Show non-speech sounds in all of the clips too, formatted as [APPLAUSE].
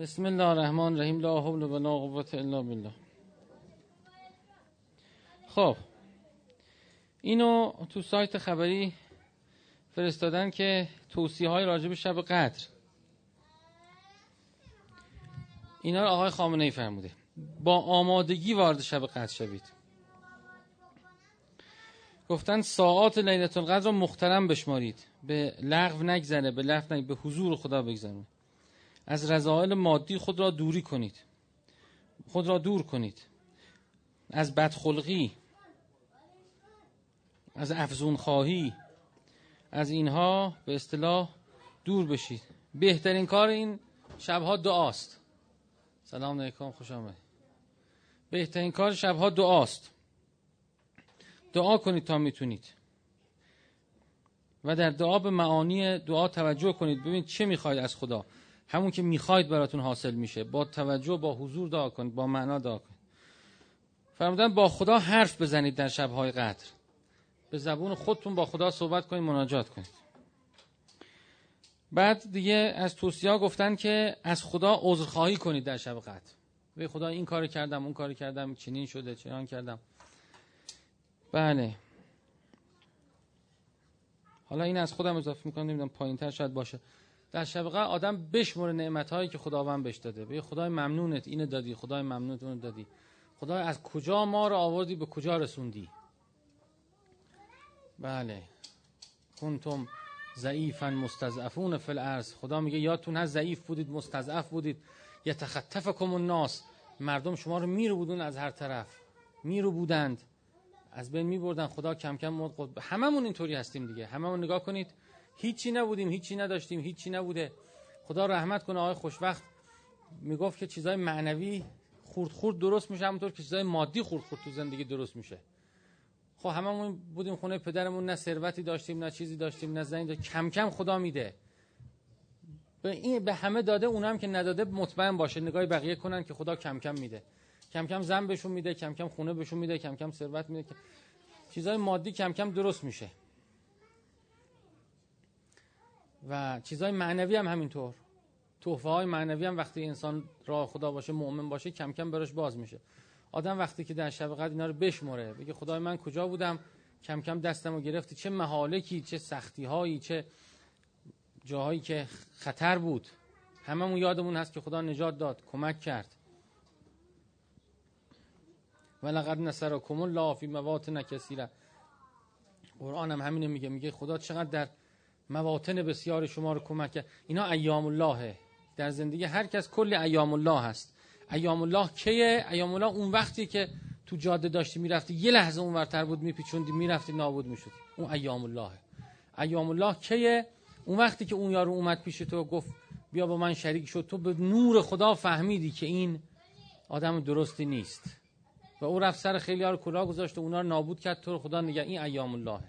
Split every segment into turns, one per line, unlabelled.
بسم الله الرحمن الرحیم لا حول ولا قوة الا بالله خب اینو تو سایت خبری فرستادن که توصیه های راجع به شب قدر اینا رو آقای خامنه ای فرموده با آمادگی وارد شب قدر شوید گفتن ساعات لیلت القدر رو مخترم بشمارید به لغو نگذره به لغو نگذره به حضور خدا بگذره از رضایل مادی خود را دوری کنید. خود را دور کنید. از بدخلقی از افزون خواهی از اینها به اصطلاح دور بشید. بهترین کار این شبها دعاست. سلام علیکم خوش آمد بهترین کار شبها دعاست. دعا کنید تا می‌تونید. و در دعا به معانی دعا توجه کنید. ببینید چه می‌خواید از خدا. همون که می‌خواید براتون حاصل میشه. با توجه با حضور دعا کنید با معنا دعا کنید. فرمودن با خدا حرف بزنید در شبهای قدر. به زبون خودتون با خدا صحبت کنید مناجات کنید. بعد دیگه از توصیه گفتن که از خدا عذرخواهی کنید در شب قدر. به خدا این کار کردم اون کار کردم چنین شده چنان کردم. بله. حالا این از خودم اضافه می‌کنم نمی‌دونم پایین تر شاید باشه. در شب قدر آدم بشمره نعمت هایی که خداوند بهش داده. به خدای ممنونت اینو دادی خدای ممنونت اونو دادی. خدای از کجا ما رو آوردی به کجا رسوندی؟ بله. کنتم ضعیفا مستضعفون فی الارض. خدا میگه یادتون هست ضعیف بودید مستضعف بودید. یتخطفکم الناس. مردم شما رو میرو بودن از هر طرف. میرو بودند. از بین میبردن. خدا کم کم مد هممون اینطوری هستیم دیگه. هممون نگاه کنید. هیچی نبودیم هیچی نداشتیم هیچی نبوده. خدا رحمت کنه آقای خوشوقت می‌گفت که چیزای معنوی خورد خورد درست میشه همونطور که چیزای مادی خورد خورد تو زندگی درست میشه. خب هممون بودیم خونه پدرمون نه ثروتی داشتیم نه چیزی داشتیم نه زنی کم کم خدا میده. به این به همه داده اونم که نداده مطمئن باشه نگاه بقیه کنن که خدا کم کم میده. کم کم زن بهشون میده کم کم خونه بهشون میده کم کم ثروت میده چیزای مادی کم کم درست میشه. و چیزای معنوی هم همینطور. تحفه های معنوی هم وقتی انسان راه خدا باشه مؤمن باشه کم کم براش باز میشه. آدم وقتی که در شب قدر اینا رو بشمره بگه خدای من کجا بودم؟ کم کم دستم رو گرفتی چه محالکی چه سختی هایی چه جاهایی که خطر بود. هممون یادمون هست که خدا نجات داد کمک کرد. ولقد نصرکم الله فی مواطن کثیره. قرآن هم همینه میگه. میگه خدا چقدر در مواطن بسیار شما رو کمک کرد. اینا ایام اللهه در زندگی هر کس کلی ایام الله هست ایام الله کیه؟ ایام الله اون وقتی که تو جاده داشتی می‌رفتی یه لحظه اون ورتر بود میپیچوندی می‌رفتی نابود می‌شد اون ایام الله ایام الله کیه؟ اون وقتی که اون یارو اومد پیش تو گفت بیا با من شریک شد تو به نور خدا فهمیدی که این آدم درستی نیست. و او رفت سر خیلی ها رو کلاه گذاشت و اونا رو نابود کرد. تو رو خدا نگه این ایام الله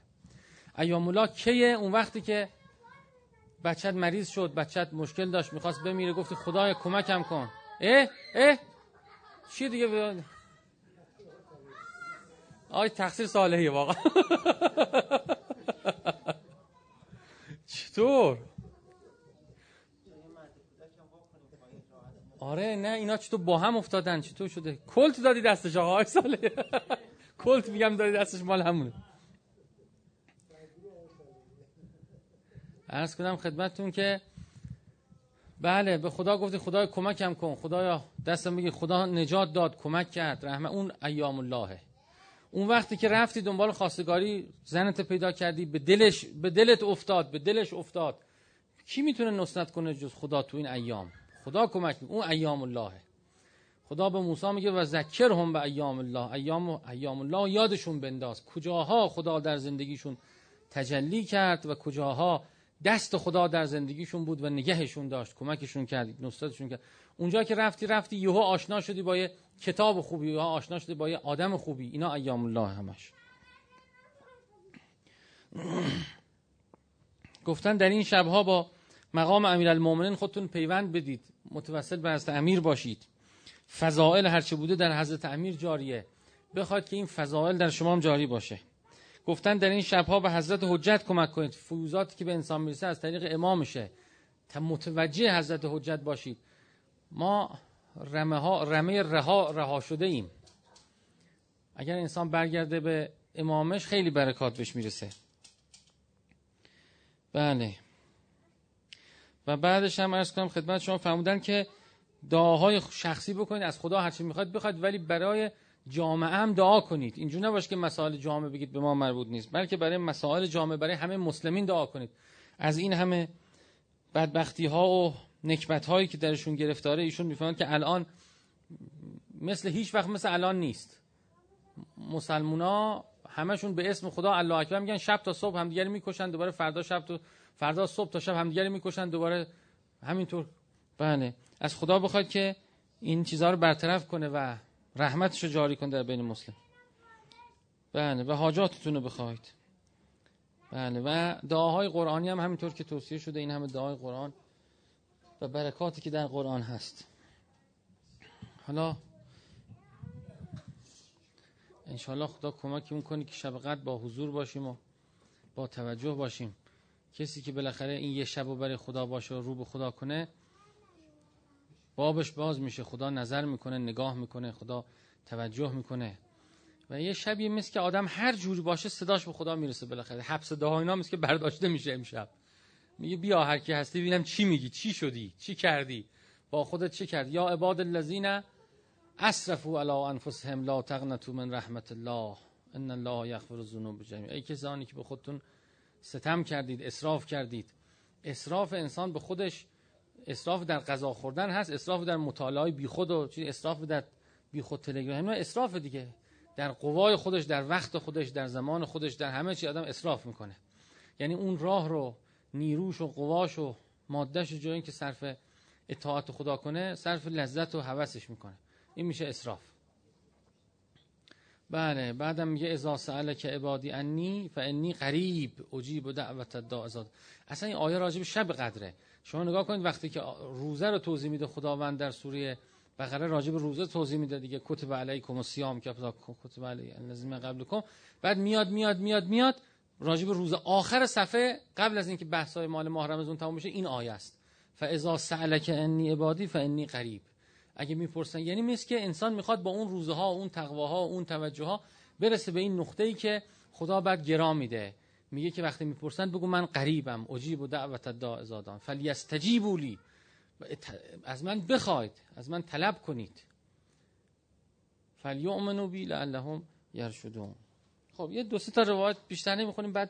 ایام الله کیه؟ اون وقتی که بچت مریض شد بچت مشکل داشت می‌خواست بمیره گفتی خدای کمکم کن. اه؟ اه؟ چی دیگه؟ بیاد آی تقصیر صالحی واقعا. [LAUGHS] چطور؟ آره نه اینا چطور با هم افتادن؟ چطور شده؟ کلت دادی دستش آقا ساله [LAUGHS] کلت میگم دادی دستش مال همونه. عرض کنم خدمتتون که بله به خدا گفتی خدای کمکم کن. خدایا دستم بگی خدا نجات داد کمک کرد. رحمه اون ایام اللهه اون وقتی که رفتی دنبال خواستگاری زنت پیدا کردی به دلش به دلت افتاد به دلش افتاد. کی می‌تونه نصرت کنه جز خدا تو این ایام؟ خدا کمک می‌کنه. اون ایام اللهه خدا به موسی میگه و ذکر هم به ایام الله ایام ایام الله یادشون بنداز. کجاها خدا در زندگیشون تجلی کرد و کجاها دست خدا در زندگیشون بود و نگهشون داشت کمکشون کرد نصرتشون کرد. اونجا که رفتی رفتی یهو آشنا شدی با یه کتاب خوبی یا آشنا شدی با یه آدم خوبی. اینا ایام الله همش. [CLEARS THROAT] گفتن در این شبها با مقام امیرالمومنین خودتون پیوند بدید. متوسل به حضرت امیر باشید. فضائل هرچه بوده در حضرت امیر جاریه. بخواید که این فضائل در شما هم جاری باشه. گفتن در این شبها به حضرت حجت کمک کنید. فیوزاتی که به انسان می‌رسه از طریق امامشه. متوجه حضرت حجت باشید. ما رمه, ها رمه رها رها شده ایم اگر انسان برگرده به امامش خیلی برکات بهش می‌رسه. بله. و بعدش هم ارز کنم خدمت شما فرمودن که دعاهای شخصی بکنید. از خدا هرچی می‌خواد بخواد ولی برای جامعه هم دعا کنید. اینجور نباشه که مسائل جامعه بگید به ما مربوط نیست بلکه برای مسائل جامعه برای همه مسلمین دعا کنید. از این همه بدبختی ها و نکبت هایی که درشون گرفتاره ایشون می‌فهمند که الان مثل هیچ وقت مثل الان نیست. مسلمونا همشون به اسم خدا الله اکبر میگن شب تا صبح همدیگه می‌کشن دوباره فردا شب تو فردا صبح تا شب همدیگه می‌کشن دوباره همینطور. بله. از خدا بخواد که این چیزها رو برطرف کنه و رحمتش رو جاری کنه در بین مسلم. بله و حاجاتتون رو بخواید. بله و دعاهای قرآنی هم همینطور که توصیه شده این همه دعای قرآن و برکاتی که در قرآن هست. حالا انشالله خدا کمکمون کنی که شب قدر با حضور باشیم و با توجه باشیم. کسی که بالاخره این یه شب و برای خدا باشه و رو به خدا کنه بابش باز میشه. خدا نظر می‌کنه نگاه می‌کنه خدا توجه می‌کنه. و یه شبیه مثل که آدم هر جوری باشه صداش به خدا می‌رسه بالاخره. حبس دعا اینا مثل که برداشته میشه امشب. میگه بیا هر کی هستی ببینم چی میگی چی شدی چی کردی با خودت چی کردی؟ یا عباد الذین اسرفوا علی انفسهم لا تقنطوا من رحمت الله ان الله یغفر الذنوب جميعا ای کسانی که به خودتون ستم کردید اسراف کردید. اسراف انسان به خودش اسراف در غذا خوردن هست اسراف در مطالعه بیخود و چیز اسراف در بیخود تلگرام اینا اسراف دیگه. در قوای خودش در وقت خودش در زمان خودش در همه چی آدم اسراف می‌کنه. یعنی اون راه رو نیروش و قواش و مادهش جایی که صرف اطاعت خدا کنه صرف لذت و هوسش می‌کنه. این میشه اسراف. بله بعدم میگه اذا سألک عبادی انی فانی قریب اجیب دعوت الداع اصلا این آیه راجع به شب قدره. شما نگاه کنید وقتی که روزه رو توضیح میده خداوند در سوره بقره راجع به روزه توضیح میده دیگه. کتب علیکم الصیام که کتب علی الذین قبلکم بعد میاد میاد میاد میاد. راجع به روز آخر صفحه قبل از اینکه بحث مال ماه رمضان تموم بشه این آیه است. فاذا سالک انی عبادی فانی قریب اگه می‌پرسن یعنی مثل که انسان می‌خواد با اون روزه ها اون ها اون توجه ها برسه به این نقطه ای که خدا بعد گرا میده. میگه که وقتی می‌پرسن بگو من قریبم اجیب و دعوت الداع زادان فلیستجیبوا لی. از من بخواید از من طلب کنید. فلیؤمنوا بی لعلهم یرشدون. خب یه دو سه تا روایت بیشتر نمی‌خونیم بعد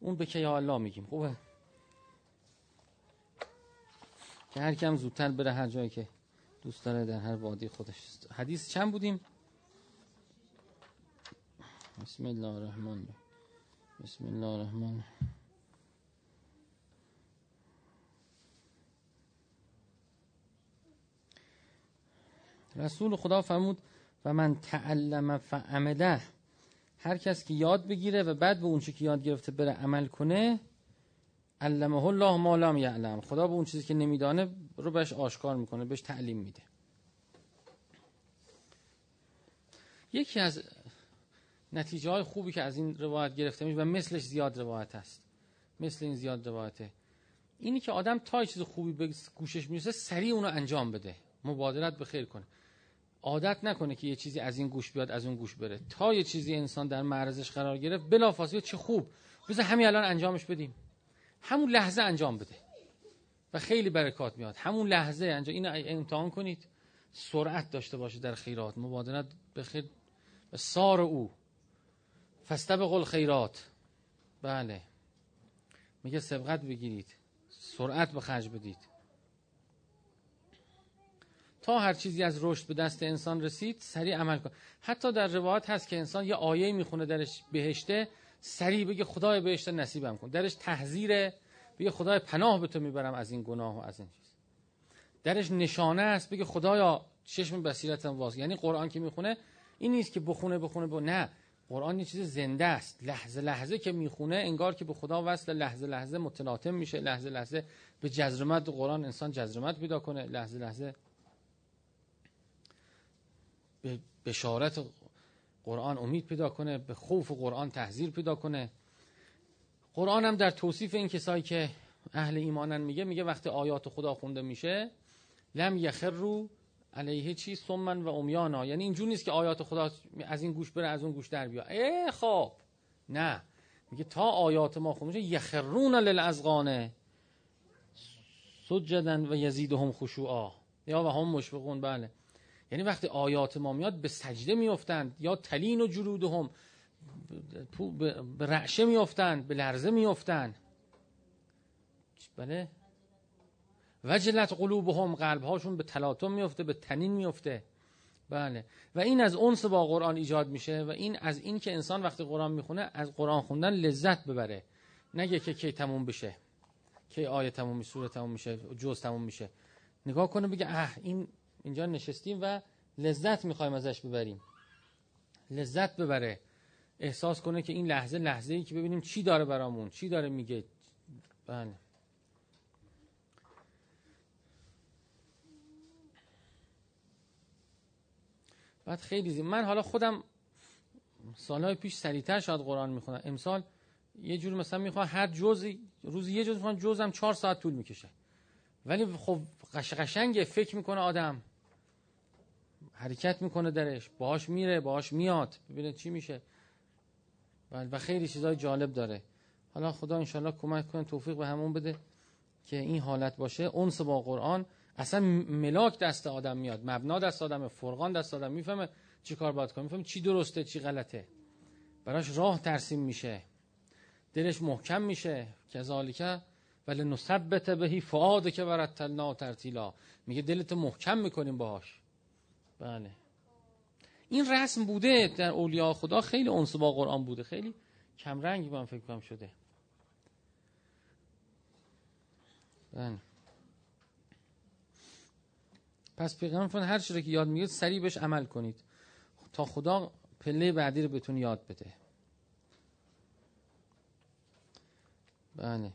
اون به که یا الله میگیم. خوبه؟ که هر کم زودتر بره هر جایی که دوست داره در هر وادی خودش. حدیث چند بودیم؟ بسم الله الرحمن بسم الله الرحمن رسول خدا فرمود و من تعلم فعمله هر کس که یاد بگیره و بعد به اون که یاد گرفته بره عمل کنه علمه الله ما لم یعلم. خدا به اون چیزی که نمیدانه رو بهش آشکار می‌کنه بهش تعلیم میده. یکی از نتیجه های خوبی که از این روایت گرفته میشه و مثلش زیاد روایت هست. مثل این زیاد روایته. اینی که آدم تا چیز خوبی به گوشش می‌رسه سریع اونو انجام بده. مبادرت به خیر کنه. عادت نکنه که یه چیزی از این گوش بیاد از اون گوش بره. تا یه چیزی انسان در معرضش قرار گرفت بلافاصله چه خوب. بذار همین الان انجامش بدیم. همون لحظه انجام بده. و خیلی برکات میاد. همون لحظه انجام این امتحان کنید. سرعت داشته باشه در خیرات. مبادرت به خیر سار او. فستبقوا خیرات بله. میگه سبقت بگیرید. سرعت به خرج بدید. تا هر چیزی از رشد به دست انسان رسید سریع عمل کن. حتی در روایت هست که انسان یه آیه می‌خونه درش بهشته سریع بگه خدای بهشت نصیبم کن. درش تحذیره بگه خدای پناه به تو می‌برم از این گناه و از این چیز. درش نشانه است بگه خدایا چشم بصیرتم واز. یعنی قرآن که می‌خونه این نیست که بخونه بخونه با نه. قرآن یه چیز زنده است. لحظه لحظه که می‌خونه انگار که به خدا وصل لحظه لحظه متلاطم میشه لحظه لحظه به جزرمت قرآن انسان جزرمت پیدا کنه لحظه لحظه به بشارت قرآن امید پیدا کنه به خوف قرآن تحذیر پیدا کنه. قرآن هم در توصیف این کسایی که اهل ایمانن میگه میگه وقتی آیات خدا خونده میشه لم یخر رو علیه چی؟ سمن و امیانا. یعنی اینجور نیست که آیات خدا از این گوش بره از اون گوش در بیا ای خب. نه. میگه تا آیات ما خوب میشه یخرون للازغانه سجدن و یزیدهم خشوعا. یا و هم مشفقون بله. یعنی وقتی آیات ما میاد به سجده میافتند. یا تلین و جلودهم. به رعشه میافتند به لرزه میافتند. بله؟ وجلت قلب هاشون به تلاطم میفته به تنین میفته بله. و این از اونس با قرآن ایجاد میشه و این از این که انسان وقتی قرآن می‌خونه از قرآن خوندن لذت ببره. نگه که کی تموم بشه کی آیه تموم میشه سوره تموم میشه جز تموم میشه. نگاه کنه بگه اه این اینجا نشستیم و لذت می‌خوایم ازش ببریم. لذت ببره. احساس کنه که این لحظه لحظه ای که ببینیم چی داره برامون چی داره میگه. بله. بعد خیلی زیم. من حالا خودم سالهای پیش سریعتر شاید قرآن می‌خونم. امسال یه جور مثلا می‌خوام هر جزی روزی یه جز می‌خوام جزم چهار ساعت طول می‌کشه. ولی خب قشنگه فکر می‌کنه آدم. حرکت می‌کنه درش باهاش میره باهاش میاد. ببینه چی میشه. و خیلی چیزای جالب داره. حالا خدا انشالله کمک کنه توفیق به همون بده که این حالت باشه. اونس با قرآن اصلا ملاک دست آدم میاد مبنا دست آدم فرقان دست آدم می‌فهمه چی کار باید کنه می‌فهمه چی درسته چی غلطه. براش راه ترسیم میشه. دلش محکم میشه. کذالک ولی نثبت بهی فعاد که برتلنا ترتیلا میگه دلت محکم می‌کنیم باهاش. بله. این رسم بوده در اولیاء خدا خیلی انس با قرآن بوده. خیلی کم رنگی من فکر کنم شده. بله. پس پیغمبر هر چیزی که یاد میگه سریع بهش عمل کنید. تا خدا پله بعدی رو بهتون یاد بده. بله.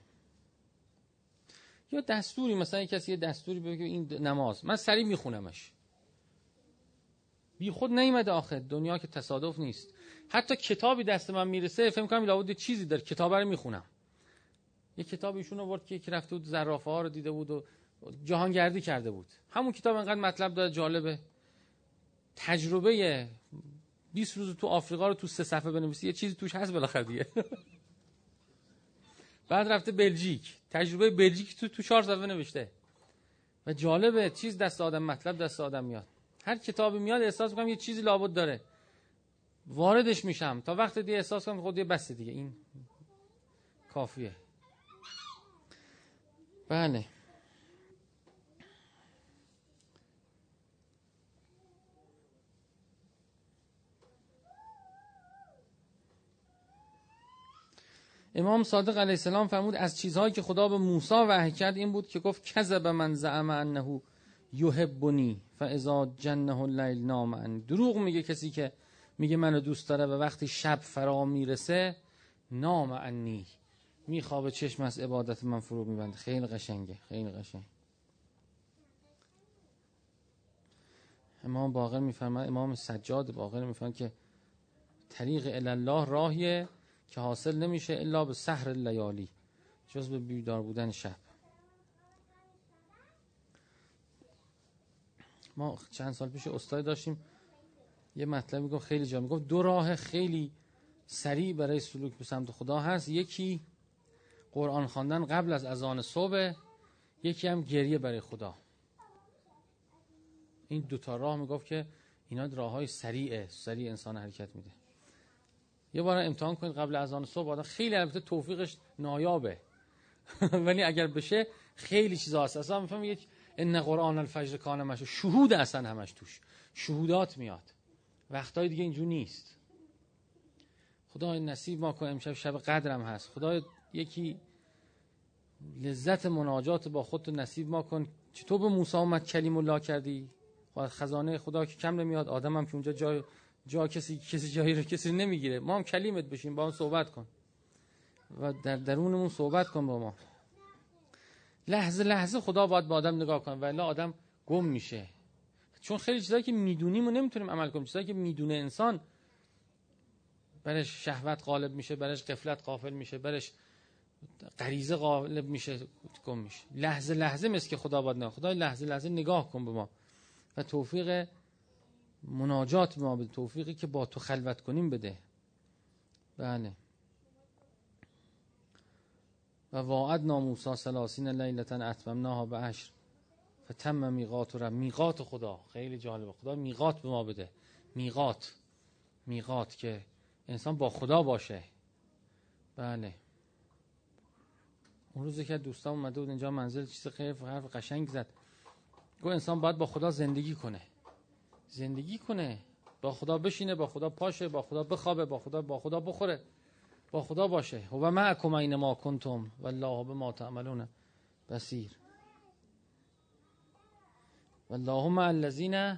یا دستوری مثلا کسی یه دستوری بگه این نماز. من سریع میخونمش. بی خود نیومده آخه دنیا که تصادف نیست. حتی کتابی دست من می‌رسه فکر کنم لابد چیزی داره. کتاب رو می‌خونم. یه کتاب ایشون آورد که یکی رفته بود زرافه ها رو دیده بود و جهانگردی کرده بود. همون کتاب انقدر مطلب داره جالبه. تجربه 20 روز تو آفریقا رو تو سه صفحه بنویسی یه چیزی توش هست بالاخره دیگه. [LAUGHS] بعد رفته بلژیک. تجربه بلژیک تو تو چهار صفحه نوشته. و جالبه چیز دست آدم مطلب دست آدم میاد. هر کتابی میاد احساس می‌کنم یه چیزی لابد داره. واردش میشم. تا وقت دیگه احساس کنم خود یه بسته دیگه. این کافیه. بله. امام صادق علیه السلام فرمود از چیزهایی که خدا به موسی وحی کرد این بود که گفت کذب من زعم انه یحبنی فاذا جنه اللیل نام دروغ میگه کسی که میگه منو دوست داره و وقتی شب فرا می‌رسه نام انی میخوابه چشم از عبادت من فرو میبنده. خیلی قشنگه خیلی قشنگ. امام باقر میفرماد امام سجاد باقر میفرماد که طریق الله راهیه. که حاصل نمیشه الا به سحر لیالی جز به بیدار بودن شب. ما چند سال پیش استاد داشتیم یه مطلب میگم خیلی جا می‌گفت دو راه خیلی سریع برای سلوک به سمت خدا هست. یکی قرآن خواندن قبل از اذان صبح یکی هم گریه برای خدا. این دوتا راه می‌گفت که اینا راه های سریعه سریع انسان حرکت میده. یه بار امتحان کنید قبل از آن صبح آدم خیلی البته توفیقش نایابه. [LAUGHS] ولی اگر بشه خیلی چیزا هست. اصلا میفهم یک ان قرآن الفجر کان مشو شهود اصلا همش توش. شهودات میاد. وقتای دیگه اینجور نیست. خدا نصیب ما کن امشب شب قدرم هست. خدا یکی لذت مناجات با خودت نصیب ما کن. چطور به موسی اومد کلیم الله کردی؟ خزانه خدا که کم نمیاد آدم هم که اونجا جای جا کسی کسی جایی رو کسی نمی‌گیره. ما هم کلیمت بشیم با هم صحبت کن. و در درونمون صحبت کن با ما. لحظه لحظه خدا باید با آدم نگاه کنه. ولی آدم گم میشه. چون خیلی چیزایی که می‌دونیم و نمی‌تونیم عمل کنیم. چیزایی که می‌دونه انسان برش شهوت غالب میشه برش قفلت قافل میشه برش غریزه غالب میشه گم میشه. لحظه لحظه مثل که خدا باید نه خدا لحظه لحظه نگاه کن به ما. و توفیق مناجات به ما بده توفیقی که با تو خلوت کنیم بده. بله. و واعد ناموسا سلاسین لیلتا اتممناها به عشر. فتم میقات و میقات خدا. خیلی جالبه. خدا میقات به ما بده. میقات. میقات که انسان با خدا باشه. بله. اون روزی که دوستان اومده بود اینجا منزل چیز خیلی حرف قشنگ زد. گو انسان باید با خدا زندگی کنه. زندگی کنه با خدا بشینه با خدا پاشه با خدا بخوابه با خدا با خدا بخوره با خدا باشه. و معکم این ما کنتم والله ما تعملون بصیر. والله مع الذین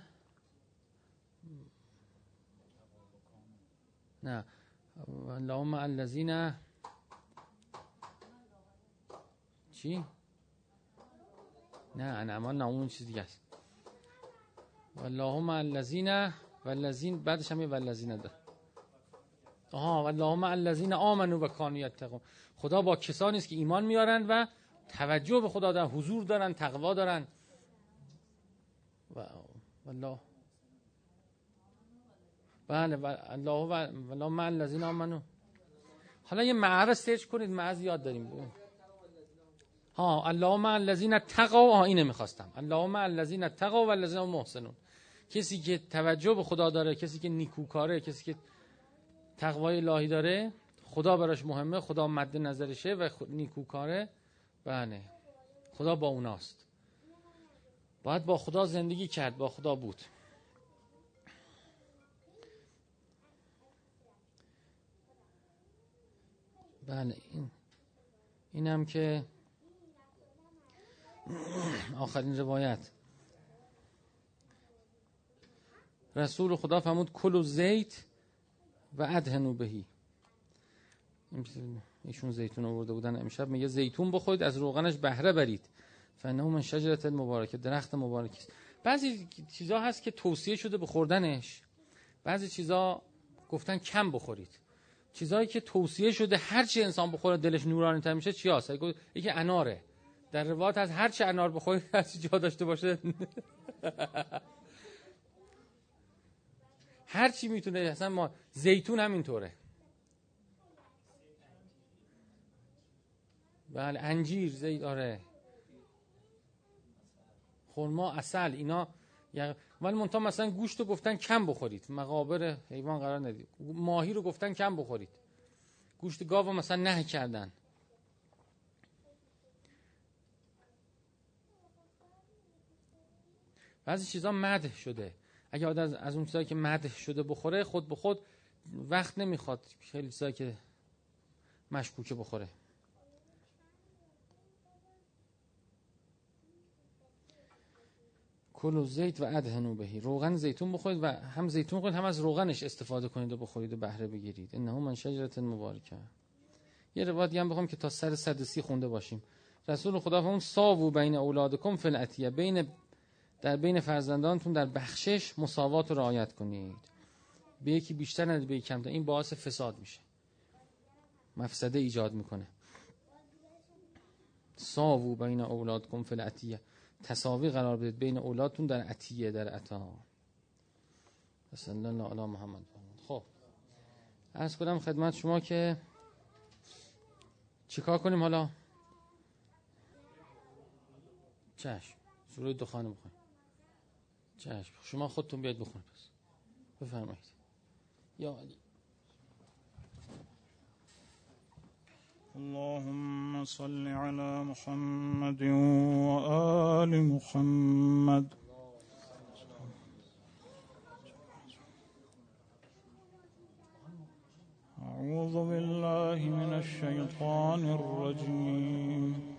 نه. والله مع الذین چی؟ نه انعمال نه اون چیز دیگه است. والله مع الذین والذین بعدش هم والذین داره آها والله مع الذین آمنوا و کانوا یتقون. خدا با کسانی است که ایمان میارن و توجه به خدا دارن حضور دارن تقوا دارن و والله. بله الله و مع الذین آمنوا. حالا یه معرض سرچ کنید معرض یاد داریم. ها اللهم الذین تقوا اینه می‌خواستم. اللهم الذین تقوا و الذین محسنون. کسی که توجه به خدا داره کسی که نیکوکاره کسی که تقوای الهی داره خدا براش مهمه خدا مد نظرشه و نیکوکاره بله. خدا با اوناست. باید با خدا زندگی کرد با خدا بود. بله این اینم که آخرین روایت. رسول خدا فرمود کل و زیت و ادهنو بهی. ایشون زیتون آورده بودن امشب. میگه زیتون بخورید از روغنش بهره برید. فنه من شجرت مبارکه درخت مبارکی است. بعضی چیزا هست که توصیه شده به خوردنش. بعضی چیزا گفتن کم بخورید. چیزایی که توصیه شده هر چی انسان بخوره دلش نورانی تر میشه چی هست؟ یکی اناره. در روایت از هر چه انار بخورید هر چی جا داشته باشه. [LAUGHS] هر چی می‌تونه اصلا ما زیتون همینطوره. بله انجیر زیت آره. خرما اصل اینا. ولی منتها مثلا گوشت رو گفتن کم بخورید. مقابر حیوان قرار ندید. ماهی رو گفتن کم بخورید. گوشت گاو مثلا نه کردن. بعضی چیزا مده شده. اگه آدم از اون چیزایی که مده شده بخوره خود به خود وقت نمی‌خواد خیلی چیزایی که مشکوکه بخوره. کل و زیت و ادهنو بهی روغن زیتون بخورید و هم زیتون بخورید هم از روغنش استفاده کنید و بخورید و بهره بگیرید. انه من شجرت مبارکه یه روایت هم بخوام که تا سر صد خونده باشیم. رسول خدا فرمود ساوو بین اولادکم فی بین در بین فرزندانتون در بخشش مساوات رو رعایت کنید. به یکی بیشتر ندید به یکی کمتر. این باعث فساد میشه. مفسده ایجاد می‌کنه. ساوو بین اولادکم فی العتیه تساوی قرار بدید بین اولادتون در عطیه در عطا. صلی الله محمد. خب. از کنم خدمت شما که چیکار کنیم حالا؟ چشم. سوره دخان بخونیم چشم. شما خودتون بیاید بخونید پس. بفرمایید. یا علی.
اللهم صل على محمد وآل محمد. أعوذ بالله من الشيطان الرجيم.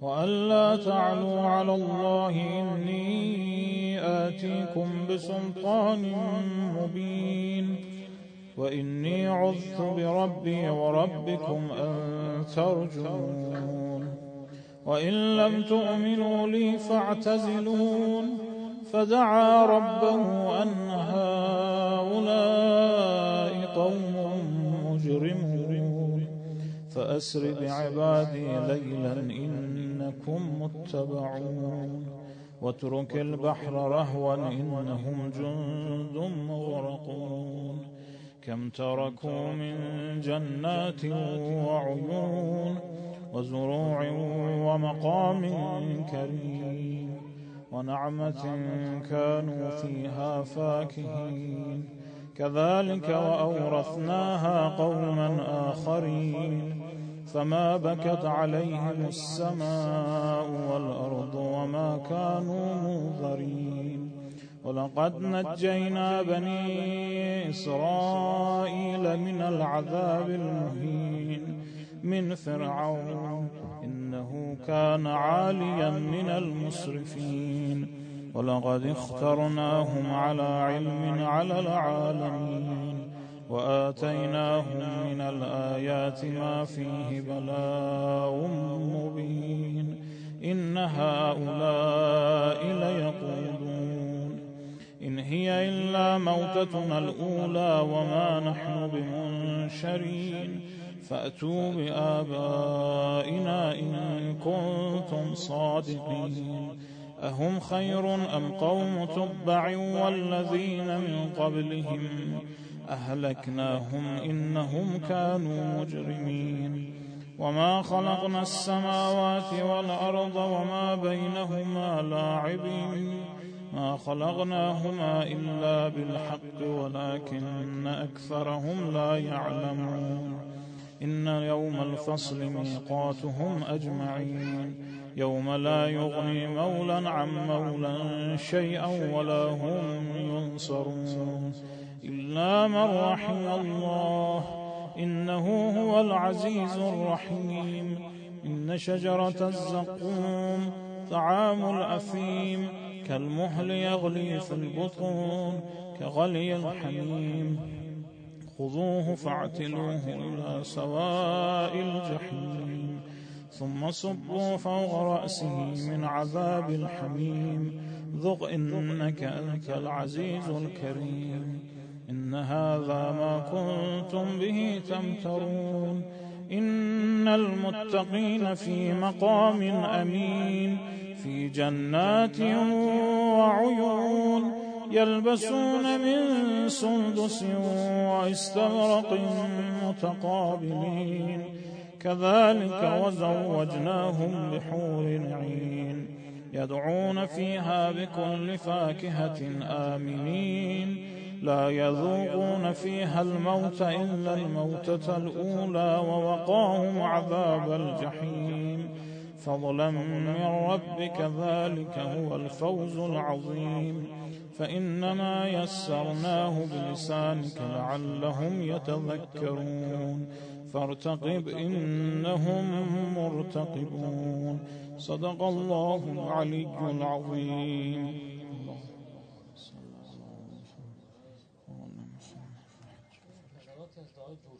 وألا تعلوا على الله إني آتيكم بسلطان مبين وإني عذت بربي وربكم أن ترجمون وإن لم تؤمنوا لي فاعتزلون فدعا ربه أن هؤلاء قوم مجرمون فأسر بعبادي ليلا إنكم متبعون واترك البحر رهوا إنهم جند مغرقون كم تركوا من جنات وعيون وزروع ومقام كريم ونعمة كانوا فيها فاكهين كذلك وأورثناها قوما آخرين فما بكت عليهم السماء والأرض وما كانوا منظرين ولقد نجينا بني إسرائيل من العذاب المهين. من فرعون إنه كان عاليا من المسرفين. ولقد اخترناهم على علم على العالمين. وآتيناهم من الآيات ما فيه بلاء مبين إن هؤلاء ليقولون إن هي إلا موتتنا الأولى وما نحن بمنشرين فأتوا بآبائنا إن كنتم صادقين أهم خير أم قوم تبع والذين من قبلهم أهلكناهم إنهم كانوا مجرمين. وما خلقنا السماوات والأرض وما بينهما لاعبين. ما خلقناهما إلا بالحق ولكن أكثرهم لا يعلمون. إن يوم الفصل ميقاتهم أجمعين. يوم لا يغني مولا عن مولا شيئا ولا هم ينصرون. إلا من رحم الله. إنه هو العزيز الرحيم. إن شجرة الزقوم طعام الأثيم كالمهل يغلي في البطون كغلي الحميم. خذوه فاعتلوه إلى سواء الجحيم. ثم صبوا فوق رأسه من عذاب الحميم. ذق إنك أنت العزيز الكريم. إن هذا ما كنتم به تمترون. إن المتقين في مقام أمين في جنات وعيون
يلبسون من سندس واستبرق متقابلين. كذلك وزوجناهم بحور عين يدعون فيها بكل فاكهة آمنين. لا يذوقون فيها الموت إلا الموتة الأولى ووقاهم عذاب الجحيم. فضلا من ربك ذلك هو الفوز العظيم. فإنما يسرناه بلسانك لعلهم يتذكرون. فارتقب إنهم مرتقبون. صدق الله العلي العظيم.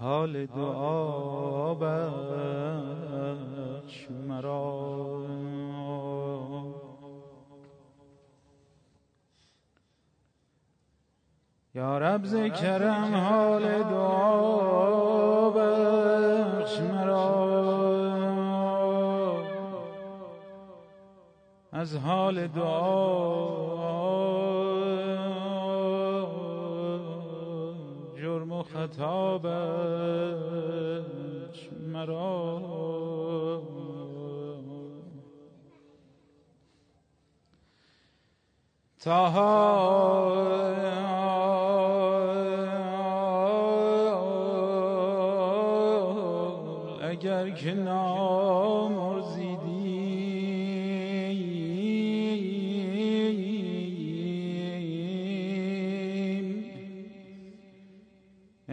حال دعا بخش مرا. یا رب ذکرم حال دعا بخش مرا. از حال دعا جرم و خطا بخش مرا. تاها اگر که نامرزیدی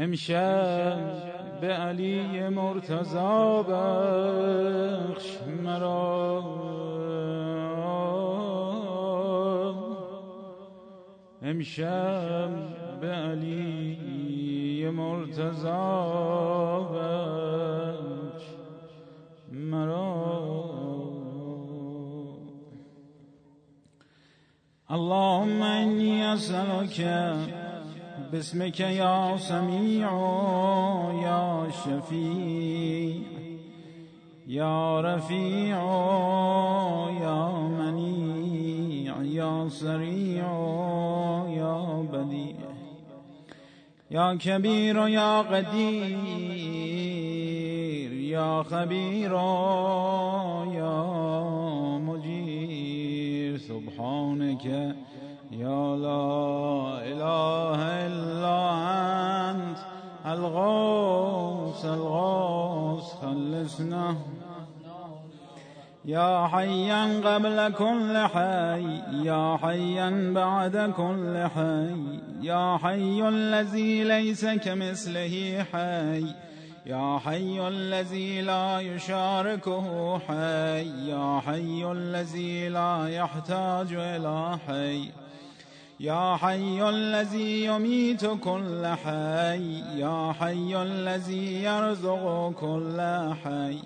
امشب به علی مرتضا بخش مرا. امشب به علی مرتضا بخش مرا. اللهم انی اسألك باسمك یا سمیع یا شفیع یا رفیع یا منیع یا سریع یا بدیع یا کبیر یا قدیر یا خبیر یا مجیر. سبحانك یا لا إله إلا أنت الغوث الغوث خلصنا. يا حيا قبل كل حي يا حيا بعد كل حي يا حي الذي ليس كمثله حي يا حي الذي لا يشاركه حي يا حي الذي لا يحتاج إلى حي. يا حي الذي يميت كل حي يا حي الذي يرزق كل حي.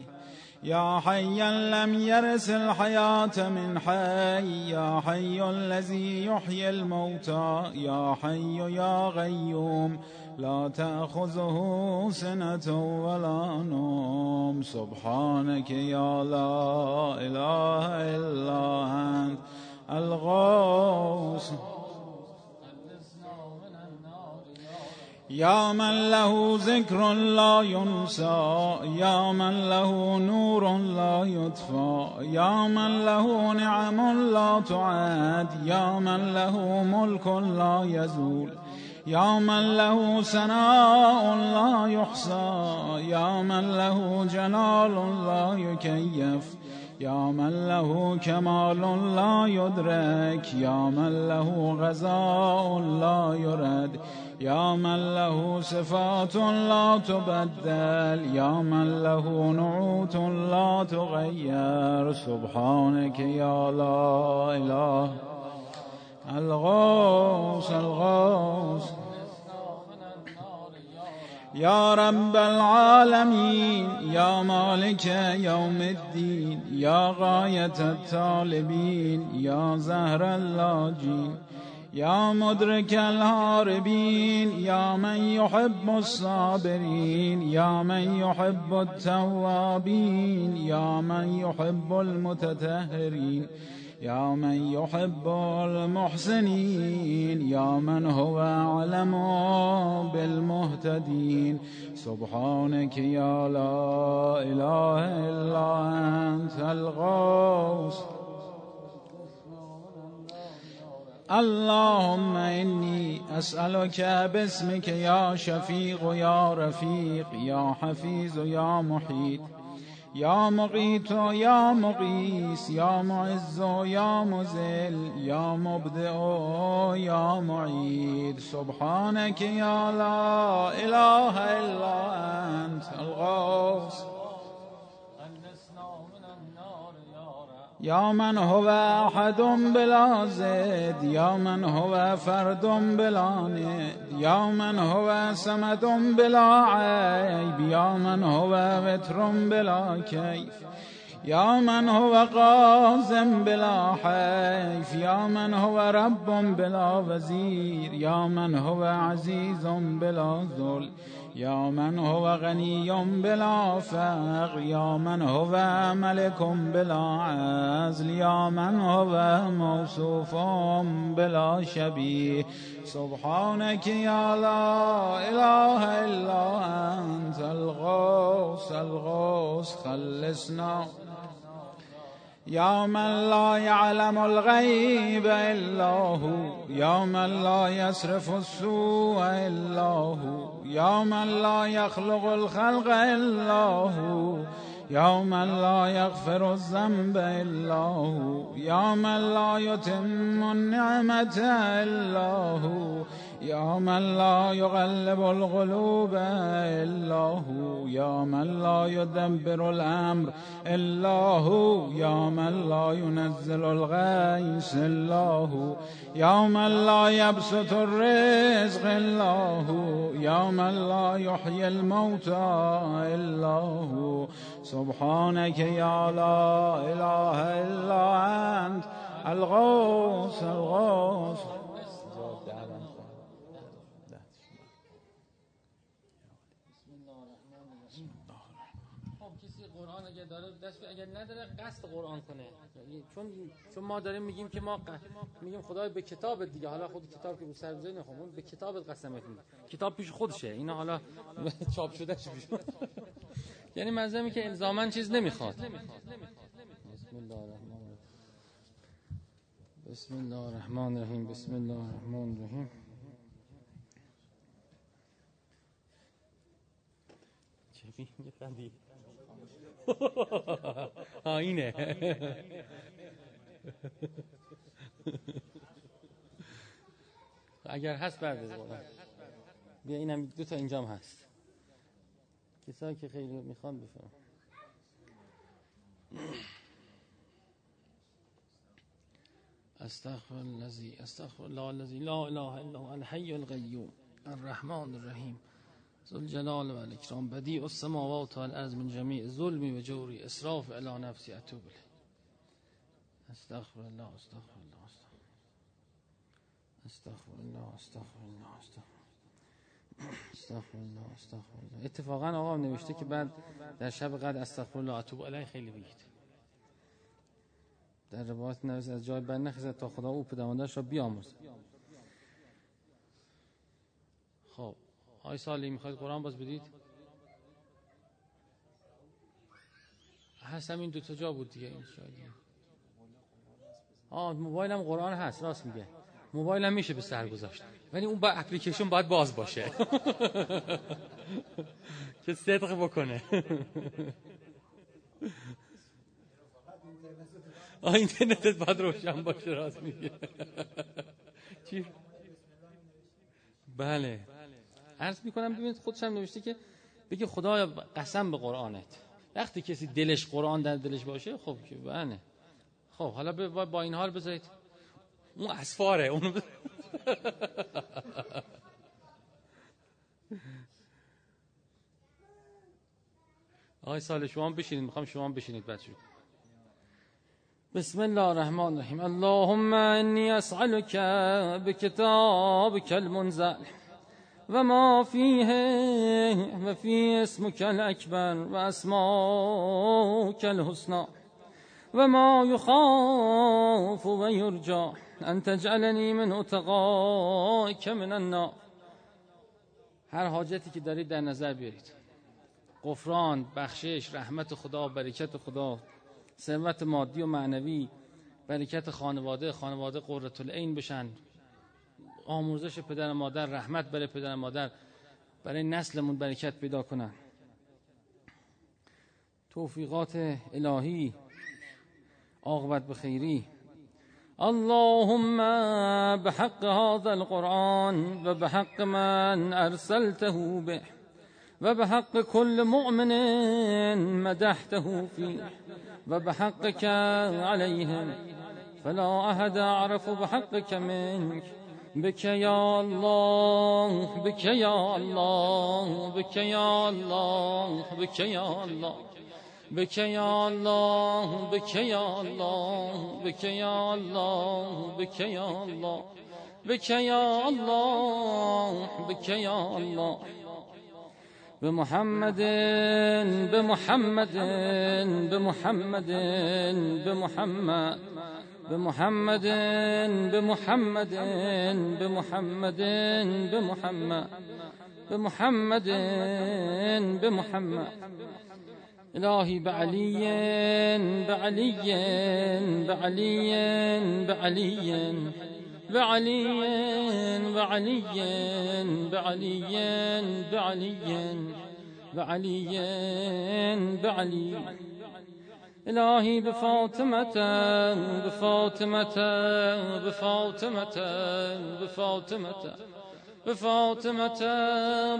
يا حيا لم يرث الحياة من حي يا حي الذي يحيي الموتى يا حي يا غيوم لا تأخذه سنة ولا نوم. سبحانك يا لا إله إلا أنت الغوث. يا من له ذكر لا ينسى يا من له نور لا يطفى يا من له نعم لا تعاد يا من له ملك لا يزول يا من له سناء لا يحصى يا من له جلال لا يكيف. يا من له كمال لا يدرك يا من له غزاء لا يرد يا من له صفات لا تبدل يا من له نعوت لا تغير سبحانك يا لا إله. الغوث الغوث. يا رب العالمين يا مالك يوم الدين يا غاية الطالبين يا زهر اللاجين يا مدرك الهاربين يا من يحب الصابرين يا من يحب التوابين يا من يحب المتتهرين يا من يحب المحسنين يا من هو أعلم بالمهتدين. سبحانك يا لا إله إلا أنت الغوث. اللهم إني أسألك باسمك يا شفيق يا رفيق يا حفيظ يا محيط. يا مغيث يا مغيث يا معز يا مزل يا مبدئ يا معيد سبحانك يا لا إله إلا أنت الغوث يا من هو أحد بلا زد يا من هو فرد بلا ند يا من هو سمد بلا عيب يا من هو وتر بلا كيف يا من هو قازم بلا حيف يا من هو رب بلا وزير يا من هو عزيز بلا ذل. يا من هو غني بلا فقر يا من هو ملك بلا عزل يا من هو موصوف بلا شبيه. سبحانك يا لا إله إلا أنت الغوث الغوث خلصنا. يا من لا يعلم الغيب إلا هو يا من لا يصرف السوء إلا هو. يا من لا يخلق الخلق إلا هو. يا لا يغفر الذنب إلا هو. يا لا يتم النعمة إلا هو. يا من لا يغلب القلوب إلا هو يا من لا يدبر الأمر إلا هو يا من لا ينزل الغيث إلا هو يا من لا يبسط الرزق إلا هو يا من لا يحيي الموتى إلا هو. سبحانك يا لا إله إلا أنت الغوث الغوث
دست اگر نداره قصد قرآن کنه. چون چون ما داریم میگیم که ما میگیم خدای به کتاب دیگه. حالا خود کتاب که به سر بزنی نخون به کتاب قسمت میده. کتاب پیش خودشه. اینا حالا [LAUGHS] چاپ شده پیش یعنی منظورم که الزاما چیز نمی‌خواد. بسم الله الرحمن بسم الله الرحمن الرحیم. بسم الله الرحمن الرحیم. چه [LAUGHS] میگه اینه [LAUGHS] اگر هست برده بیا اینم دو تا اینجام هست. کسایی که خیلی می‌خوان بفهم استغفر الذي استغفر الله الذي لا اله الا هو الحي القيوم الرحمن الرحیم. ذل جلال و الاکرام بدیع السماوات و الارض من جمیع ظلمی و جوری اسراف الی نفسی اتوب استغفر الله استغفر الله استغفر الله استغفر الله استغفر الله استغفر الله اتفاقا آقا نوشته که بعد در شب قد استغفر الله اتوب علیه خیلی بگید. در روایت نویس از جای بر نخیزد تا خدا او پداماندرش را بیاموزد خب. آی سالی می‌خواید قرآن باز بدید؟ هست همین دو تا جا بود دیگه این آه هم قرآن هست راست میگه. موبایل هم میشه به سر گذاشت. ولی اون با اپلیکیشن باید باز باشه. [LAUGHS] که صدق بکنه. [LAUGHS] آه اینترنتت باید روشن باشه راست میگه. [LAUGHS] چی؟ بله. عرض می‌کنم ببینید خودش هم نوشته که بگه خدا قسم به قرآنت. وقتی کسی دلش قرآن در دلش باشه خب که بله. خب حالا با این حال بذارید. اون اسفاره اون [LAUGHS] آقای سال شما بشینید. می‌خوام شما بشینید بچه بسم الله الرحمن الرحیم. اللهم انی اسألك بكتابك المنزل. و ما فیه و فی اسم کل اکبر و اسم کل حسنا و ما یخاف و یرجا ان تجعلنی من اتقائک من النار. هر حاجتی که دارید در نظر بیارید. قفران بخشش رحمت خدا برکت خدا ثروت مادی و معنوی برکت خانواده خانواده قرة العین بشن. آموزش پدر مادر رحمت برای پدر مادر برای نسلمون برکت پیدا کنن. توفیقات الهی عاقبت به خیری. اللهم بحق هذا القرآن و بحق من ارسلته به و بحق كل مؤمن مدحته فيه و بحقك عليهم فلا أحد أعرف بحقك منك بك يا الله بك يا الله بك يا الله بك يا الله بك يا الله بك يا الله بك يا الله بك يا الله بك يا الله بك يا الله بمحمد بمحمد بمحمد بمحمد بمحمد بمحمد بمحمد بمحمد بمحمد بمحمد. إلهي بعلي بعلي بعلي بعلي بعلي بعلي بعلي بعلي بعلي بعلي إلهي بفاطمة بفاطمة بفاطمة بفاطمة بفاطمة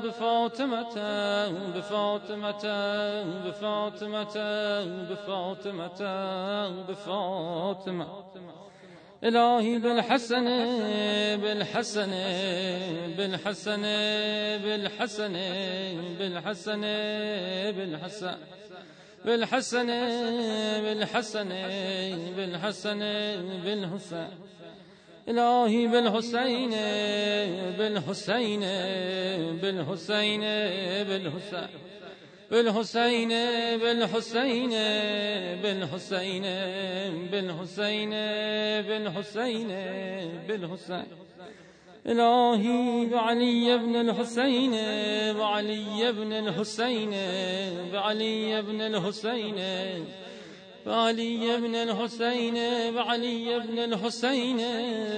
بفاطمة بفاطمة بفاطمة بفاطمة بفاطمة. إلهي بالحسن بالحسن بالحسن بالحسن بالحسن بالحسن. بالحسن بالحسن بالحسن بالحسن. إلهي بالحسين بالحسين بالحسين بالحسين بالحسين بالحسين بالحسين بالحسين بالحسين بالحسين. إلهي بعلي بن الحسين بعلي بن الحسين بعلي بن الحسين بعلي بن الحسين بعلي بن الحسين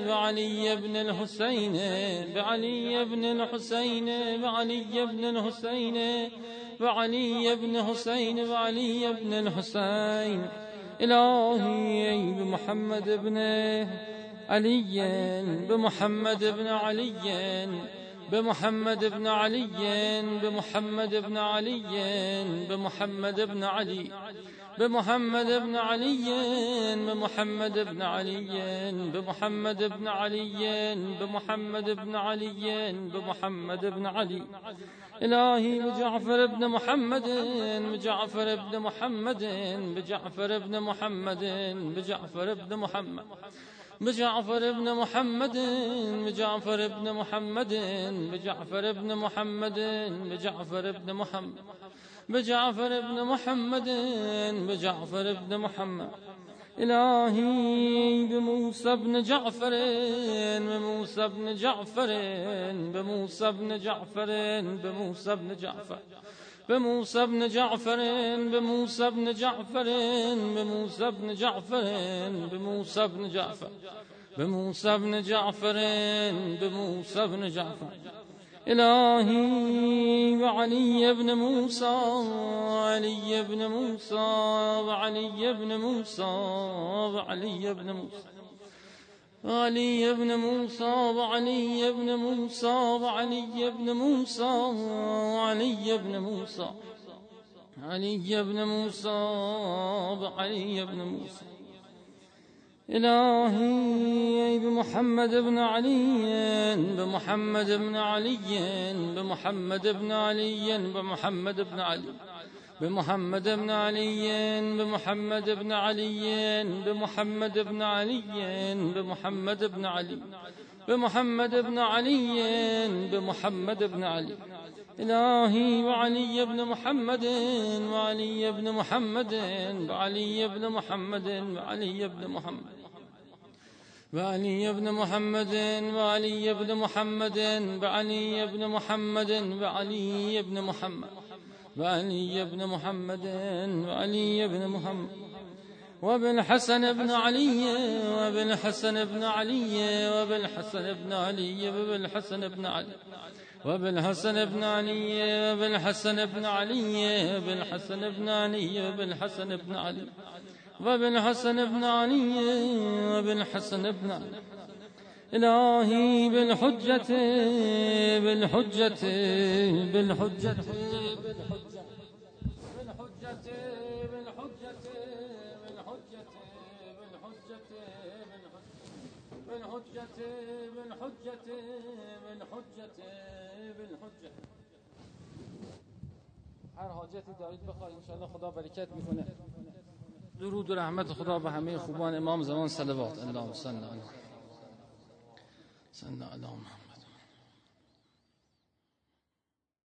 بعلي بن الحسين بعلي بن الحسين بعلي بن الحسين بعلي بن حسين بعلي بن الحسين إلهي بمحمد بن علي بمحمد بن علي بمحمد بن علي بمحمد بن علي بمحمد بن علي بمحمد بن علي بمحمد بن علي بمحمد بن علي بمحمد بن علي بمحمد بن علي إلهي بجعفر بن محمد بجعفر بن محمد بجعفر بن محمد بجعفر بن محمد بجعفر بن محمد بجعفر بن محمد بجعفر بن محمد بجعفر بن محمد بجعفر بن محمد بجعفر بن محمد. إلهي بموسى بن جعفر بموسى بن جعفر بموسى بن جعفر بموسى بن جعفر. بموسى بن جعفر بموسى بن جعفر بموسى بن جعفر بموسى بن جعفر بموسى بن جعفر بموسى بن جعفر. إلهي وعلي بن موسى وعلي بن موسى وعلي بن موسى وعلي بن موسى. وعلي بن موسى وعلي بن موسى وعلي بن موسى وعلي بن موسى. علي بن موسى وعلي بن موسى. إلهي بمحمد بن علي بمحمد بن علي بمحمد بن علي بمحمد بن علي. بمحمد بن علي بمحمد بن علي بمحمد بن علي بمحمد بن علي بمحمد بن علي بمحمد بن علي. إلهي وعلي بن محمد وعلي بن محمد وعلي بن محمد وعلي بن محمد. وعلي بن محمد وعلي بن محمد وعلي بن محمد وعلي بن محمد. وعلي بن محمد وعلي بن محمد وبالحسن بن علي وبالحسن بن علي وبالحسن بن علي وبالحسن بن علي وبالحسن بن علي وبالحسن بن علي وبالحسن بن علي وبالحسن بن علي وبالحسن بن علي وبالحسن بن علي الهی بالحجة بالحجة بالحجة بالحجة بالحجة بالحجة بالحجة هر حاجتی دارید بخواید انشاءالله خدا برکت می‌کنه درود و رحمت خدا به همه خوبان امام زمان صلوات الله و علیه 三大道嘛